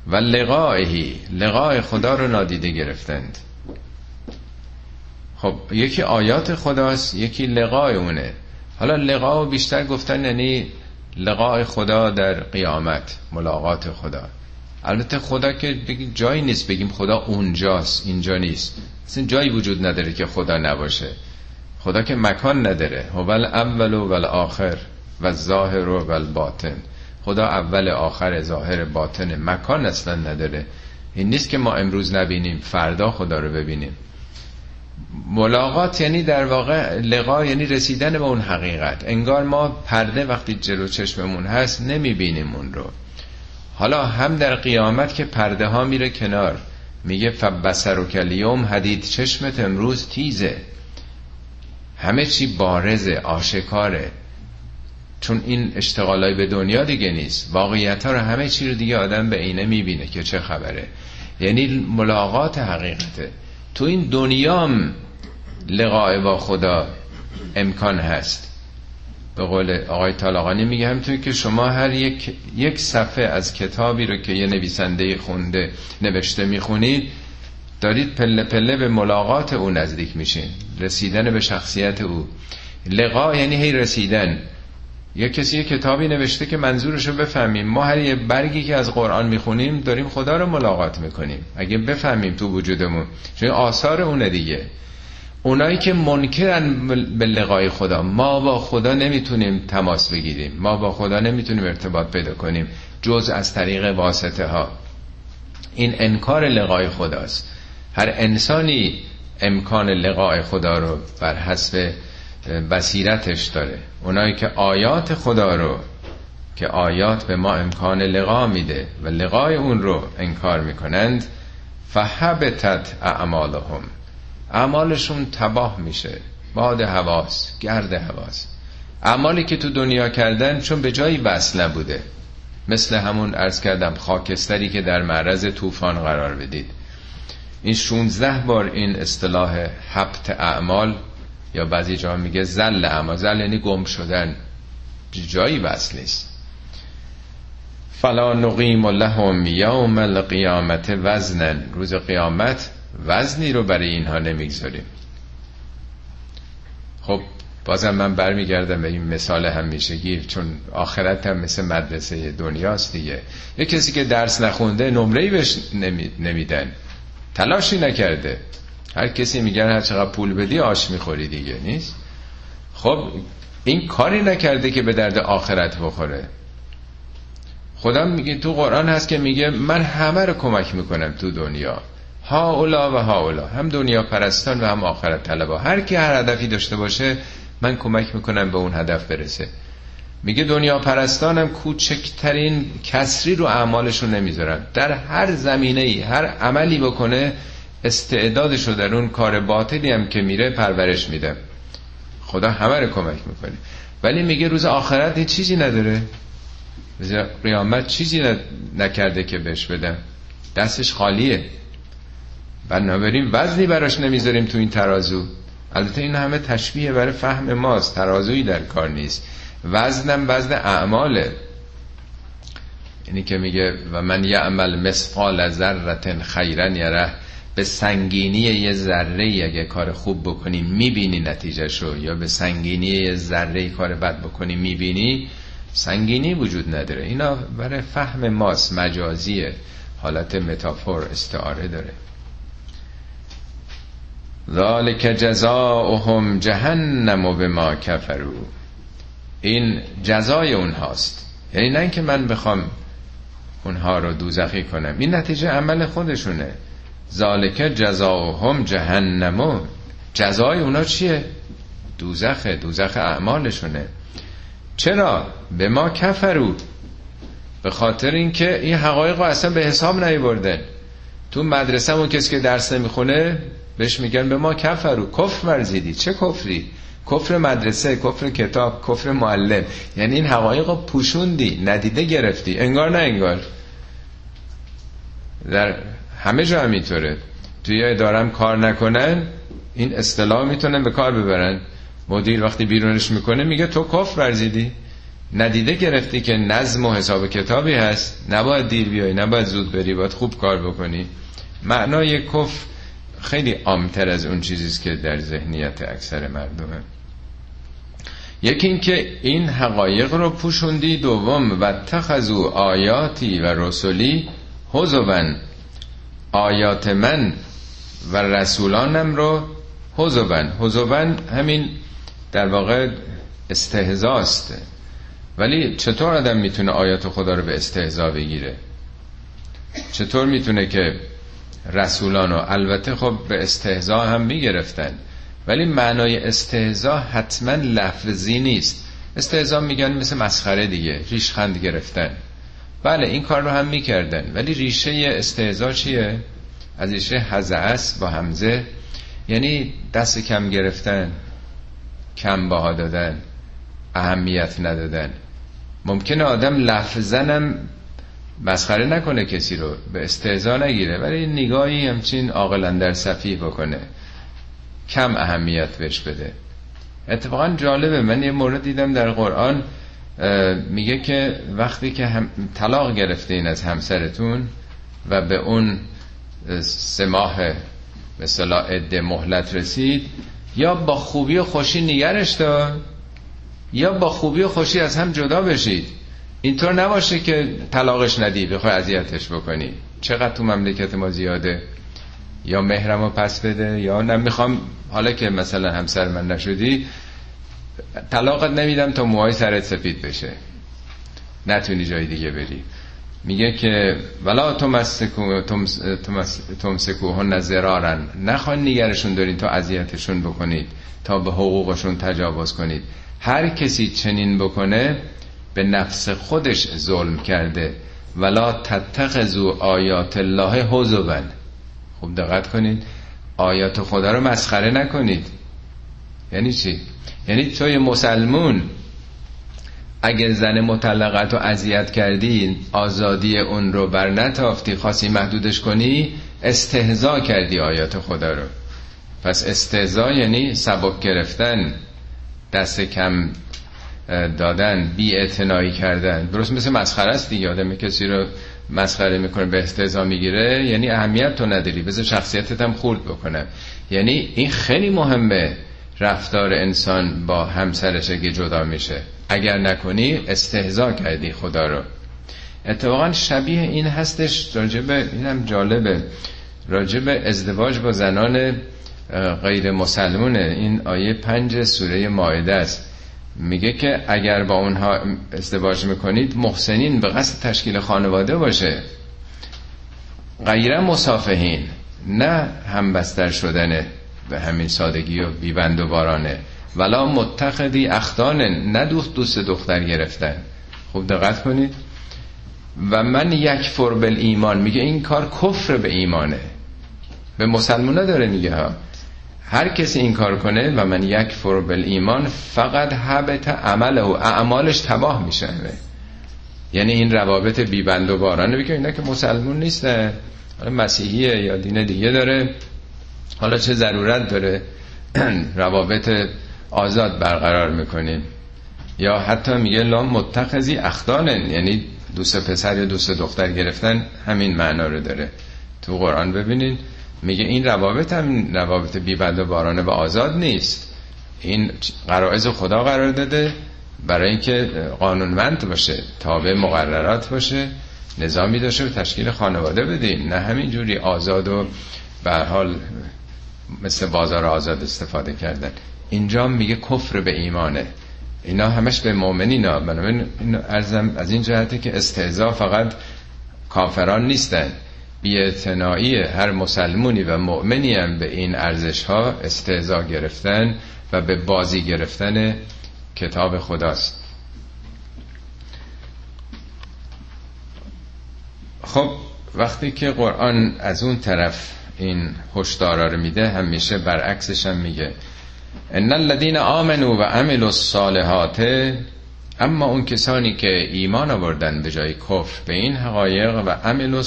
و لقائهی لقاء خدا رو نادیده گرفتند. خب یکی آیات خداست یکی لقاء اونه. حالا لقاء بیشتر گفتن یعنی لقاء خدا در قیامت ملاقات خدا. البته خدا که بگیم جایی نیست بگیم خدا اونجاست اینجا نیست. اصلا جایی وجود نداره که خدا نباشه. خدا که مکان نداره. هو اول و آخر و ظاهر و باطن خدا اول آخر ظاهر باطن مکان اصلا نداره. این نیست که ما امروز نبینیم فردا خدا رو ببینیم. ملاقات یعنی در واقع لقا یعنی رسیدن به اون حقیقت. انگار ما پرده وقتی جلو چشممون هست نمی‌بینیم اون رو. حالا هم در قیامت که پرده ها میره کنار میگه فبسر و کلیوم حدید چشمت امروز تیزه. همه چی بارزه آشکاره. چون این اشتغالای به دنیا دیگه نیست. واقعیت ها رو همه چی رو دیگه آدم به عینه می‌بینه که چه خبره. یعنی ملاقات حقیقته. تو این دنیام لقاء با خدا امکان هست. به قول آقای طالقانی میگه همطور که شما هر یک, یک صفحه از کتابی رو که یه نویسنده خونده نوشته می‌خونید دارید پله پله به ملاقات او نزدیک میشین. رسیدن به شخصیت او. لقا یعنی هی رسیدن. یه کسی یه کتابی نوشته که منظورش رو بفهمیم. ما هر یه برگی که از قرآن می‌خونیم داریم خدا رو ملاقات می‌کنیم. اگه بفهمیم تو وجودمون. چون آثار اونه دیگه. اونایی که منکرن به لقای خدا. ما با خدا نمی‌تونیم تماس بگیریم. ما با خدا نمی‌تونیم ارتباط پیدا کنیم. جز از طریق واسطه ها. این انکار لقای خداست. هر انسانی امکان لقای خدا رو بر حسب بصیرتش داره. اونایی که آیات خدا رو که آیات به ما امکان لقا میده و لقای اون رو انکار می‌کنند فحبتت اعمالهم. اعمالشون تباه میشه. باد حواس گرد حواس اعمالی که تو دنیا کردن چون به جایی بس نبوده. مثل همون ارز کردم خاکستری که در معرض طوفان قرار بدید. این 16 بار این اصطلاح حبت اعمال یا بعضی جا میگه زل اعمال زل یعنی گم شدن. جایی بس نیست. فلا نقیم لهم یوم القیامت وزنن. روز قیامت وزنی رو برای اینها نمی‌گذاریم. خب بازم من برمیگردم به این مثال همیشگی چون آخرت هم مثل مدرسه دنیاست دیگه. یه کسی که درس نخونده نمره بهش نمیدن. تلاشی نکرده. هر کسی میگن هر چقدر پول بدی آش می‌خوری دیگه نیست؟ خب این کاری نکرده که به درد آخرت بخوره. خدا میگه تو قرآن هست که میگه من همه رو کمک می‌کنم تو دنیا. ها اولا و ها اولا هم دنیا پرستان و هم آخرت طلبا. هر کی هر هدفی داشته باشه من کمک می‌کنم به اون هدف برسه. میگه دنیا پرستانم کوچکترین کسری رو اعمالشون نمی‌ذارن. در هر زمینه ای هر عملی بکنه استعدادش رو در اون کار باطلی هم که میره پرورش میده. خدا همه رو کمک می‌کنه. ولی میگه روز آخرت این چیزی نداره. قیامت چیزی نکرده که بهش بدم. دستش خالیه. بنابراین وزنی براش نمی‌ذاریم تو این ترازو. البته این همه تشبیه برای فهم ماست. ترازویی در کار نیست. وزنم وزن اعماله. اینی که میگه و من یعمل مثقال ذره خیرا یره. به سنگینی یه ذره اگه کار خوب بکنی می‌بینی نتیجهشو یا به سنگینی یه ذره کار بد بکنی می‌بینی سنگینی وجود نداره. اینا برای فهم ماست مجازیه. حالت متافور استعاره داره. ذالک جزاؤهم جهنم و به ما کفرو این جزای اونهاست. یعنی نه اینکه من بخوام اونها رو دوزخی کنم. این نتیجه عمل خودشونه. ذالک جزاؤهم جهنم. جزای اونا چیه؟ دوزخه دوزخ اعمالشونه. چرا؟ به ما کفرو به خاطر اینکه این حقایق رو اصلا به حساب نیوردن تو مدرسه اون کسی که درس نمی‌خونه بهش میگن به ما کفرو کفر ورزیدی. چه کفری؟ کفر مدرسه کفر کتاب کفر معلم. یعنی این حقایق رو پوشوندی ندیده گرفتی. انگار نه انگار. در همه جا همینطوره توی ادارم کار نکنن این اصطلاح می‌تونن به کار ببرن. مدیر وقتی بیرونش می‌کنه میگه تو کف ورزیدی. ندیده گرفتی که نظم و حساب کتابی هست. نباید دیر بیای نباید زود بری باید خوب کار بکنی. معنای کف خیلی عامتر از اون چیزیست که در ذهنیت اکثر مردمه. یکی اینکه این حقایق رو پوشوندی دوم و تخذو آیاتی و رسولی حضوان آیات من و رسولانم رو حضوان حضوان همین در واقع استهزاست ولی چطور آدم می‌تونه آیات خدا رو به استهزا بگیره؟ چطور می‌تونه که رسولان رو البته خب به استهزا هم می‌گرفتن ولی معنای استهزا حتما لفظی نیست. استهزا میگن مثل مسخره دیگه ریشخند گرفتن. بله این کار رو هم می‌کردن. ولی ریشه استهزا چیه؟ از ریشه هزه با همزه یعنی دست کم گرفتن کم باها دادن اهمیت ندادن. ممکنه آدم لفظنم مسخره نکنه کسی رو به استهزا نگیره ولی نگاهی همچین عاقلا در صفی بکنه. کم اهمیت بهش بده. اتفاقا جالبه. من یه مورد دیدم در قرآن میگه که وقتی که هم طلاق گرفتین از همسرتون و به اون سه ماه مثلا عده مهلت رسید یا با خوبی و خوشی نگرش دار یا با خوبی و خوشی از هم جدا بشید. اینطور نباشه که طلاقش ندی بخوای اذیتش بکنی. چقدر تو مملکت ما زیاده؟ یا مهرمو پس بده یا نمی‌خوام حالا که مثلا همسر من نشدی طلاقت نمیدم تا موهای سرت سفید بشه. نتونی جای دیگه بری. میگه که ولا تمسکوهن زرارن. نخوان نگرشون دارین تا اذیتشون بکنید تا به حقوقشون تجاوز کنید. هر کسی چنین بکنه به نفس خودش ظلم کرده. ولا تتخذو آیات الله حزبا خوب دقت کنید. آیات خدا رو مسخره نکنید. یعنی چی؟ یعنی توی مسلمون اگه زن مطلقت رو اذیت کردی آزادی اون رو بر نتافتی خاصی محدودش کنی استهزا کردی آیات خدا رو. پس استهزا یعنی سبک گرفتن دست کم دادن بی کردن. درست مثل مسخره است دیگه. آدم کسی رو مسخره می‌کنه به استهزا می‌گیره یعنی اهمیت تو نداری. بذار شخصیتت هم خورد بکنه. یعنی این خیلی مهمه. رفتار انسان با همسرش اگه جدا میشه. اگر نکنی استهزا کردی خدا رو. اتفاقا شبیه این هستش راجب اینم جالبه. راجب ازدواج با زنان غیر مسلمونه. این آیه پنج سوره ماعده است. میگه که اگر با اونها ازدواج می‌کنید محسنین به قصد تشکیل خانواده باشه. غیر مسافهین نه همبستر شدنه. به همین سادگی و بیبند و بارانه. ولا متخذی اختانه نه دوست دختر گرفتن. خوب دقت کنید. و من یک فربل ایمان میگه این کار کفر به ایمانه. به مسلمانه داره میگه ها. هر کسی این کار کنه و من یک فربل ایمان فقط حبت عمله و اعمالش تباه میشه. یعنی این روابط بیبند و بارانه. بگه اینا که مسلمون نیسته حالا مسیحیه یا دین دیگه داره. حالا چه ضرورت داره روابط آزاد برقرار می‌کنیم یا حتی میگه لام متخذی اخدانن یعنی دوست پسر یا دوست دختر گرفتن همین معنا رو داره. تو قرآن ببینید میگه این روابط هم روابط بیبند و بارانه و آزاد نیست. این قرائز خدا قرار داده برای اینکه قانونمند باشه تابع مقررات باشه نظامی داشته و تشکیل خانواده بدین. نه همین جوری آزاد و به حال مثل بازار آزاد استفاده کردن. اینجا میگه کفر به ایمانه. اینا همش به مؤمنین ها. بنابراین ارزم از این جهته که استهزا فقط کافران نیستن. بیعتنائی هر مسلمونی و مؤمنی هم به این ارزش ها استهزا گرفتن و به بازی گرفتن کتاب خداست. خب وقتی که قرآن از اون طرف این هشدارا رو میده همیشه برعکسش هم میگه. ان الذين آمنوا و عملوا الصالحات اما اون کسانی که ایمان آوردن به جای کفر به این حقایق و عمل و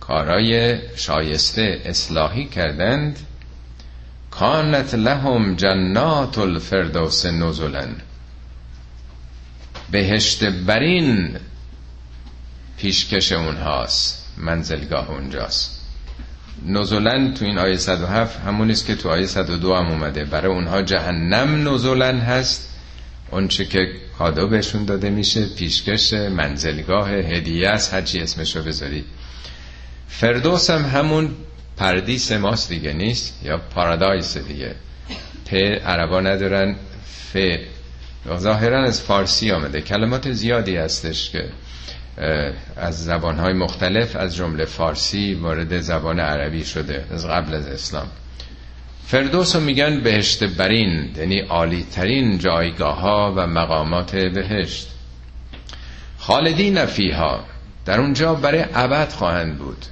کارای شایسته اصلاحی کردند کانت لهم جنات الفردوس نزلا بهشت برین پیشکش اونهاست منزلگاه اونجاست. نزولن تو این آیه 107 همون است که تو آیه 102 هم اومده. برای اونها جهنم نزولن هست. اونچه که کادو بهشون داده میشه پیشکش منزلگاه هدیه است. هرچی اسمشو بذارید فردوس هم همون پردیس ماست دیگه نیست یا پارادایس دیگه. پ عربا ندارن ف. ظاهرا از فارسی آمده. کلمات زیادی هستش که از زبانهای مختلف از جمله فارسی وارد زبان عربی شده از قبل از اسلام. فردوس رو میگن بهشت برین یعنی عالی ترین جایگاه ها و مقامات بهشت. خالدین فیها در اونجا برای ابد خواهند بود.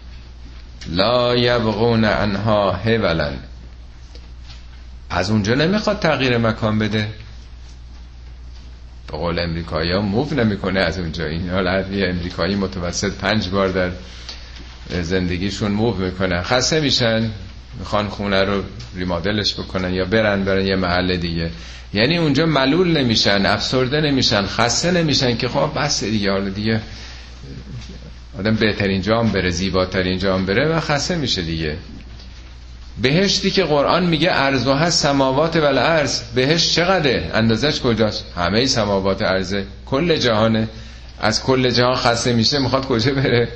لا یبغون انها هولن از اونجا نمی‌خواد تغییر مکان بده. به قول امریکایی ها موو نمی‌کنه از اونجا. این یه امریکایی متوسط پنج بار در زندگیشون موو می‌کنن. خسته میشن می‌خوان خونه رو ریمادلش بکنن یا برن برن یه محل دیگه. یعنی اونجا ملول نمیشن افسرده نمیشن خسته نمیشن که خب بس دیگه. دیگه آدم بهترین جام بره زیباترین جام بره و خسته میشه دیگه. بهشتی که قرآن میگه ارزو هست سماوات و الارض. بهشت چقدره؟ اندازش کجاست؟ همه سماوات ارزه کل جهانه. از کل جهان خسته میشه می‌خواد کجا بره؟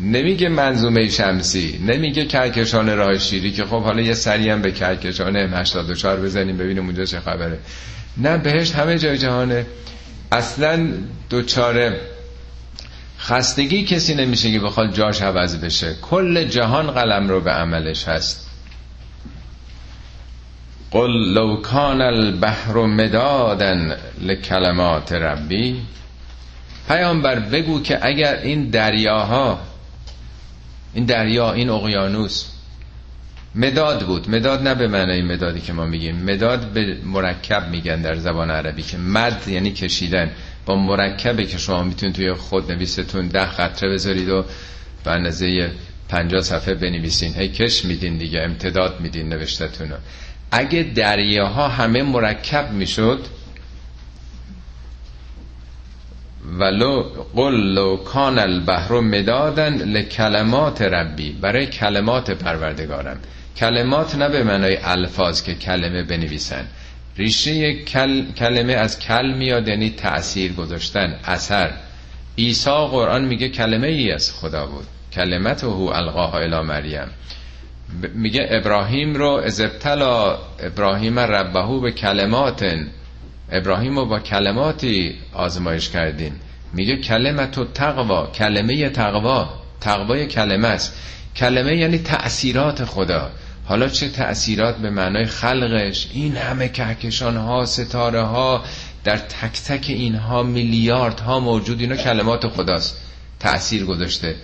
نمیگه منظومه شمسی نمیگه کهکشان راه شیری که خب حالا یه سری هم به کهکشان 84 بزنیم ببینیم اونجا چه خبره. نه بهشت همه جای جهانه. اصلا دوچاره خستگی کسی نمیشه که بخواد جاش عوض بشه. کل جهان قلم رو به عملش هست. قل لو کان البحر مدادن لکلمات ربی. پیامبر بگو که اگر این دریاها این دریا این اقیانوس مداد بود. مداد نه به معنای مدادی که ما میگیم. مداد به مرکب میگن در زبان عربی که مد یعنی کشیدن. با مرکبه که شما می‌تونید توی خود نویستون ده خطره بذارید و به اندازه 50 صفحه بنویسین. هی کش میدین دیگه امتداد میدین نوشتتون اگه دریاها همه مرکب می‌شد ولو قل لو کان البحر مدادن لکلمات ربی. برای کلمات پروردگارم. کلمات نه به معنای الفاظ که کلمه بنویسن. ریشه کل... کلمه از کل میاد یعنی تأثیر گذاشتن اثر. عیسی قرآن میگه کلمه ای از خدا بود. کلمت هو القاها الی مریم. میگه ابراهیم رو از ابتلا ابراهیم ربهو به کلمات ابراهیم رو با کلماتی آزمایش کردیم میگه کلمت و تقوا کلمه تقوا. تقوای کلمه است. کلمه یعنی تأثیرات خدا. حالا چه تأثیرات به معنای خلقش؟ این همه کهکشان ها ستاره ها در تک تک اینها میلیارد ها موجود اینا کلمات خداست. تأثیر گذاشته.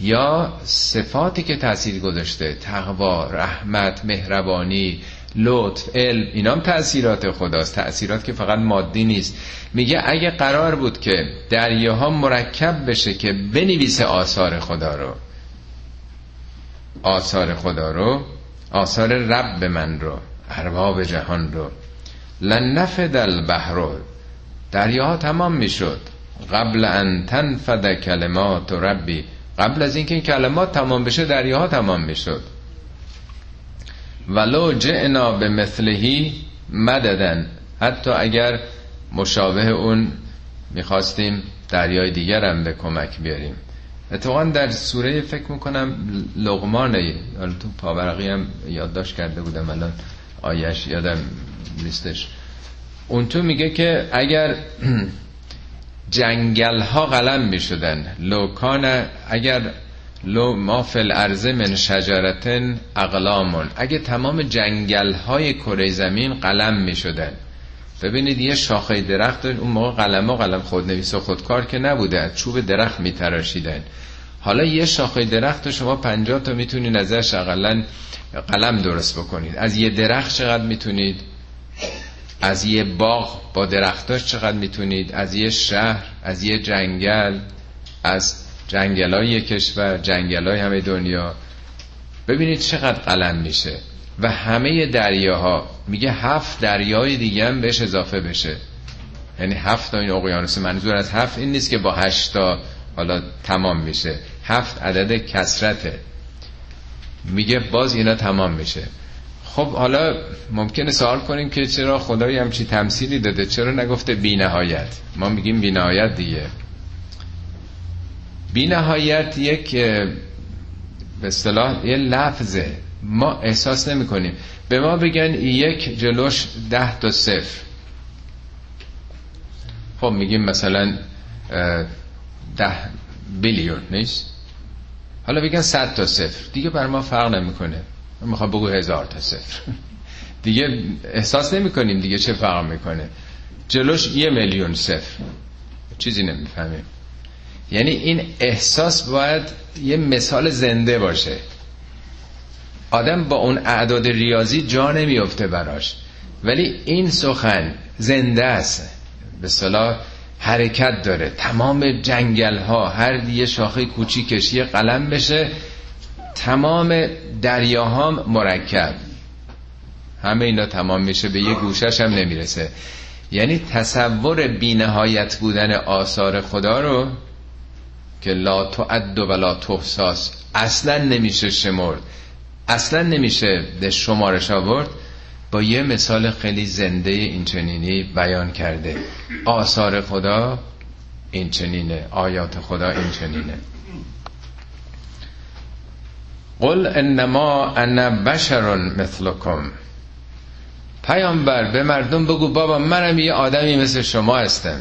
یا صفاتی که تأثیر گذاشته تقوا رحمت مهربانی لطف علم اینا هم تأثیرات خداست. تأثیرات که فقط مادی نیست. میگه اگه قرار بود که دریاها مرکب بشه که بنویسه آثار خدا رو. آثار خدا رو آثار رب من رو ارباب جهان رو. لنفد البحر دریاها تمام می‌شد. قبل ان تنفد کلمات ربی. قبل از اینکه این کلمات تمام بشه دریاها تمام می‌شد. ولو جئنا به مثلهی مددن. حتی اگر مشابه اون می‌خواستیم دریای دیگر هم به کمک بیاریم. اتفاقا در سوره فکر می‌کنم لغمانه حالا تو پاورقی هم یادداشت کرده بودم الان آیش یادم نیستش. اون تو میگه که اگر جنگل ها قلم می‌شدن لوکان اگر لو ما فل ارزه من شجرتن اقلامون اگه تمام جنگل های کره زمین قلم می شدن ببینید یه شاخه درخت اون موقع قلم ها قلم خودنویس و خودکار که نبوده چوب درخت می تراشیدن حالا یه شاخه درخت شما پنجاه تا می‌تونید ازش اقلا قلم درست بکنید. از یه درخت چقدر می‌تونید؟ از یه باغ با درختاش چقدر می‌تونید؟ از یه شهر از یه جنگل از جنگل های کشور جنگل های همه دنیا. ببینید چقدر قلم میشه. و همه دریاها. میگه هفت دریای دیگه هم بهش اضافه بشه. یعنی هفت تا این اقیانوس منظور از هفت این نیست که با هشت تا حالا تمام میشه. هفت عدد کسرته. میگه باز اینا تمام میشه. خب حالا ممکنه سوال کنیم که چرا خدایی همچی تمثیلی داده؟ چرا نگفته بی نهایت ما میگیم بی نهایت دیگه. بی نهایت یک به اصطلاح یه لفظه. ما احساس نمی کنیم به ما بگن یک جلوش ده تا صفر. خب میگیم مثلا ده بیلیون نیست؟ حالا بگن صد تا صفر. دیگه بر ما فرق نمی‌کنه. می‌خوام بگو هزار تا صفر. دیگه احساس نمی کنیم دیگه چه فرق می‌کنه. جلوش یه میلیون صفر. چیزی نمی‌فهمیم. یعنی این احساس باید یه مثال زنده باشه. آدم با اون اعداد ریاضی جا نمیفته براش. ولی این سخن زنده است. به صلاح حرکت داره. تمام جنگل ها هر یه شاخه کوچیکش یه قلم بشه تمام دریاها مرکب. همه اینا تمام میشه به یه گوشش هم نمی‌رسه. یعنی تصور بینهایت بودن آثار خدا رو که لا تعد و لا تحساس اصلا نمیشه شمرد. اصلا نمیشه به شمارش آورد با یه مثال خیلی زنده این چنینی بیان کرده. آثار خدا این چنینه آیات خدا این چنینه قل انما انا بشر مثلکم. پیامبر به مردم بگو بابا منم یه آدمی مثل شما هستم.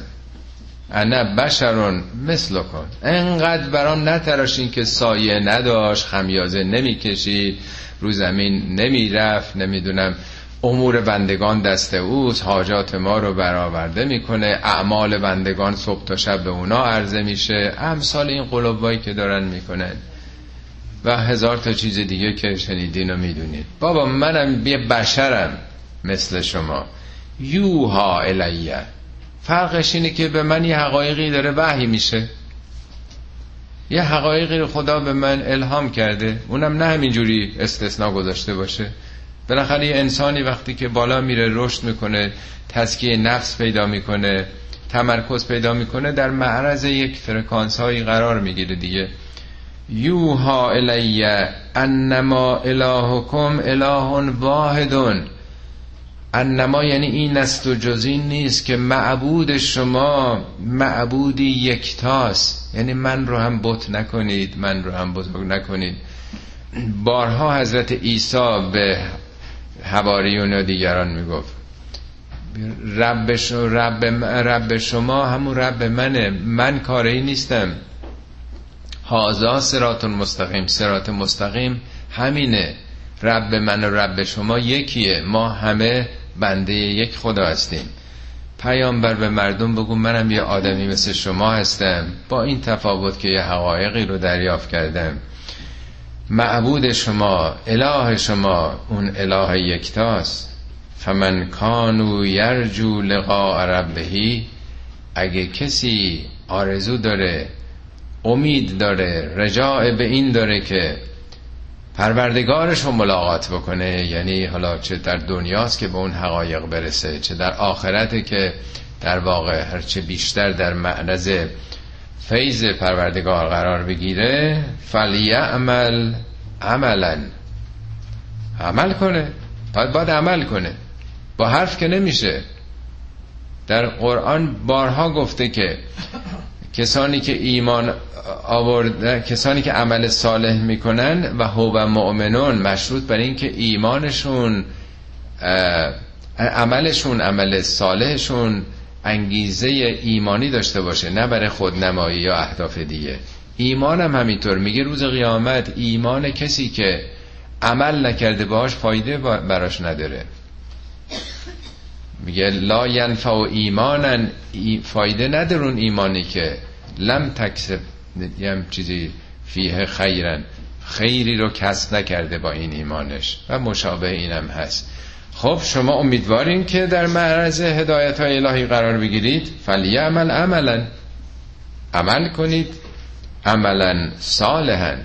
انا بشرون مثل کن. انقدر برام نتراشین که سایه نداشت خمیازه نمی‌کشی رو زمین نمی‌رفت نمی‌دونم. امور بندگان دست اوست حاجات ما رو برآورده می‌کنه اعمال بندگان صبح تا شب به اونا عرضه میشه. امثال این قلوبایی که دارن می‌کنن. و هزار تا چیز دیگه که شنیدین و می‌دونید. بابا منم یه بشرم مثل شما. یوها الیه. فرقش اینه که به من یه حقایقی داره وحی میشه. یه حقایقی رو خدا به من الهام کرده. اونم نه همینجوری استثناء گذاشته باشه. بالاخره یه انسانی وقتی که بالا میره رشد می‌کنه تسکیه نفس پیدا می‌کنه تمرکز پیدا می‌کنه در معرض یک فرکانس هایی قرار می‌گیره دیگه. یوها الیه انما الهکم اله واحدون. انما یعنی این است و جز این نیست که معبود شما معبودی یکتاست. یعنی من رو هم بت نکنید من رو هم بزرگ نکنید. بارها حضرت عیسی به حواریون و دیگران می‌گفت. رب, رب, رب شما همون رب منه. من کاری نیستم. هازا سرات مستقیم. سرات مستقیم همینه. رب من و رب شما یکیه. ما همه بنده یک خدا هستیم. پیامبر به مردم بگو منم یه آدمی مثل شما هستم. با این تفاوت که یه حقایقی رو دریافت کردم. معبود شما اله شما اون اله یکتاست. فمن کانو یرجو لقاء ربهی اگه کسی آرزو داره امید داره رجاع به این داره که پروردگارش رو ملاقات بکنه. یعنی حالا چه در دنیاست که به اون حقایق برسه چه در آخرت که در واقع هرچه بیشتر در معرض فیض پروردگار قرار بگیره فلیعمل عملا. عمل کنه. باید باید عمل کنه. با حرف که نمیشه. در قرآن بارها گفته که کسانی که ایمان آورده کسانی که عمل صالح می‌کنن و هو مؤمنون مشروط بر این که ایمانشون عملشون عمل صالحشون انگیزه ایمانی داشته باشه نه برای خودنمایی یا اهداف دیگه. ایمان هم همینطور میگه روز قیامت ایمان کسی که عمل نکرده باش فایده براش نداره. میگه لا ینفع ایمانن فایده ندارون ایمانی که لم تکسب یه چیزی فیه خیرن. خیری رو کسب نکرده با این ایمانش و مشابه اینم هست. خب شما امیدوارین که در معرض هدایت های الهی قرار بگیرید. عمل عملا. عمل کنید. عملا صالحا.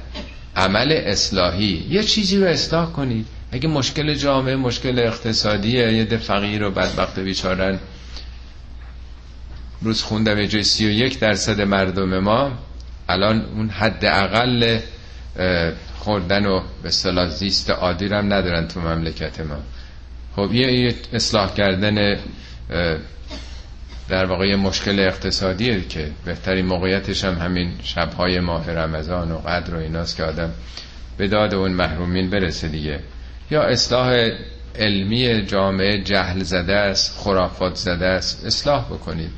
عمل اصلاحی. یه چیزی رو اصلاح کنید. اگه مشکل جامعه مشکل اقتصادیه یه ده فقیر و بدبخت بیچارن. روز خوندم یه جای سی و یک درصد مردم ما. الان اون حد اقل خوردن و به صلاح زیست عادی هم ندارن تو مملکت ما. خب یه اصلاح کردن در واقع مشکل اقتصادیه که بهترین موقعیتش هم همین شبهای ماه رمضان و قدر و ایناست که آدم به داد اون محرومین برسه دیگه. یا اصلاح علمی جامعه جهل زده است خرافات زده است اصلاح بکنید.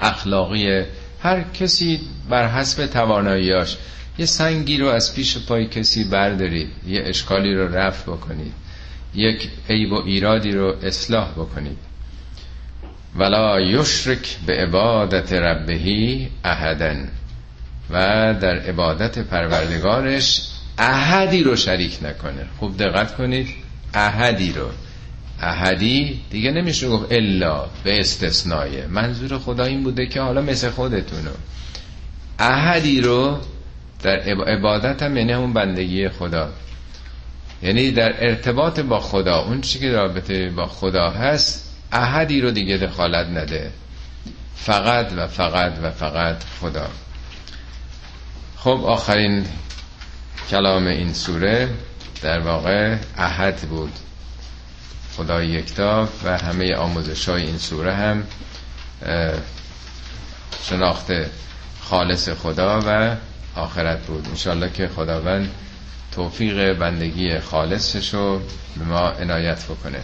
اخلاقی هر کسی بر حسب تواناییاش یه سنگی رو از پیش پای کسی بردارید یه اشکالی رو رفع بکنید یک عیب و ایرادی رو اصلاح بکنید. ولا یشرک به عبادت ربهی احدن و در عبادت پروردگارش احدی رو شریک نکنه. خوب دقت کنید. احدی رو. احدی دیگه نمیشه گفت الا به استثنایه منظور خدا این بوده که حالا مثل خودتونو. احدی رو در عبادت هم یعنی همون بندگی خدا. یعنی در ارتباط با خدا. اون چی که رابطه با خدا هست احدی رو دیگه دخالت نده. فقط و فقط و فقط خدا. خب آخرین کلام این سوره در واقع احد بود. خدای یکتا و همه آموزش های این سوره هم شناخت خالص خدا و آخرت بود. انشالله که خداوند توفیق بندگی خالصش رو به ما عنایت بکنه.